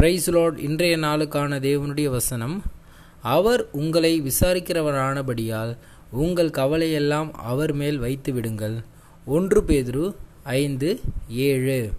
Price Lord இன்றைய நாளுக்கான தேவனுடைய வசனம் அவர் உங்களை விசாரிக்கிறவரானபடியால் உங்கள் கவலையெல்லாம் அவர் மேல் வைத்து விடுங்கள் ஒன்று பேதுரு ஐந்து ஏழு.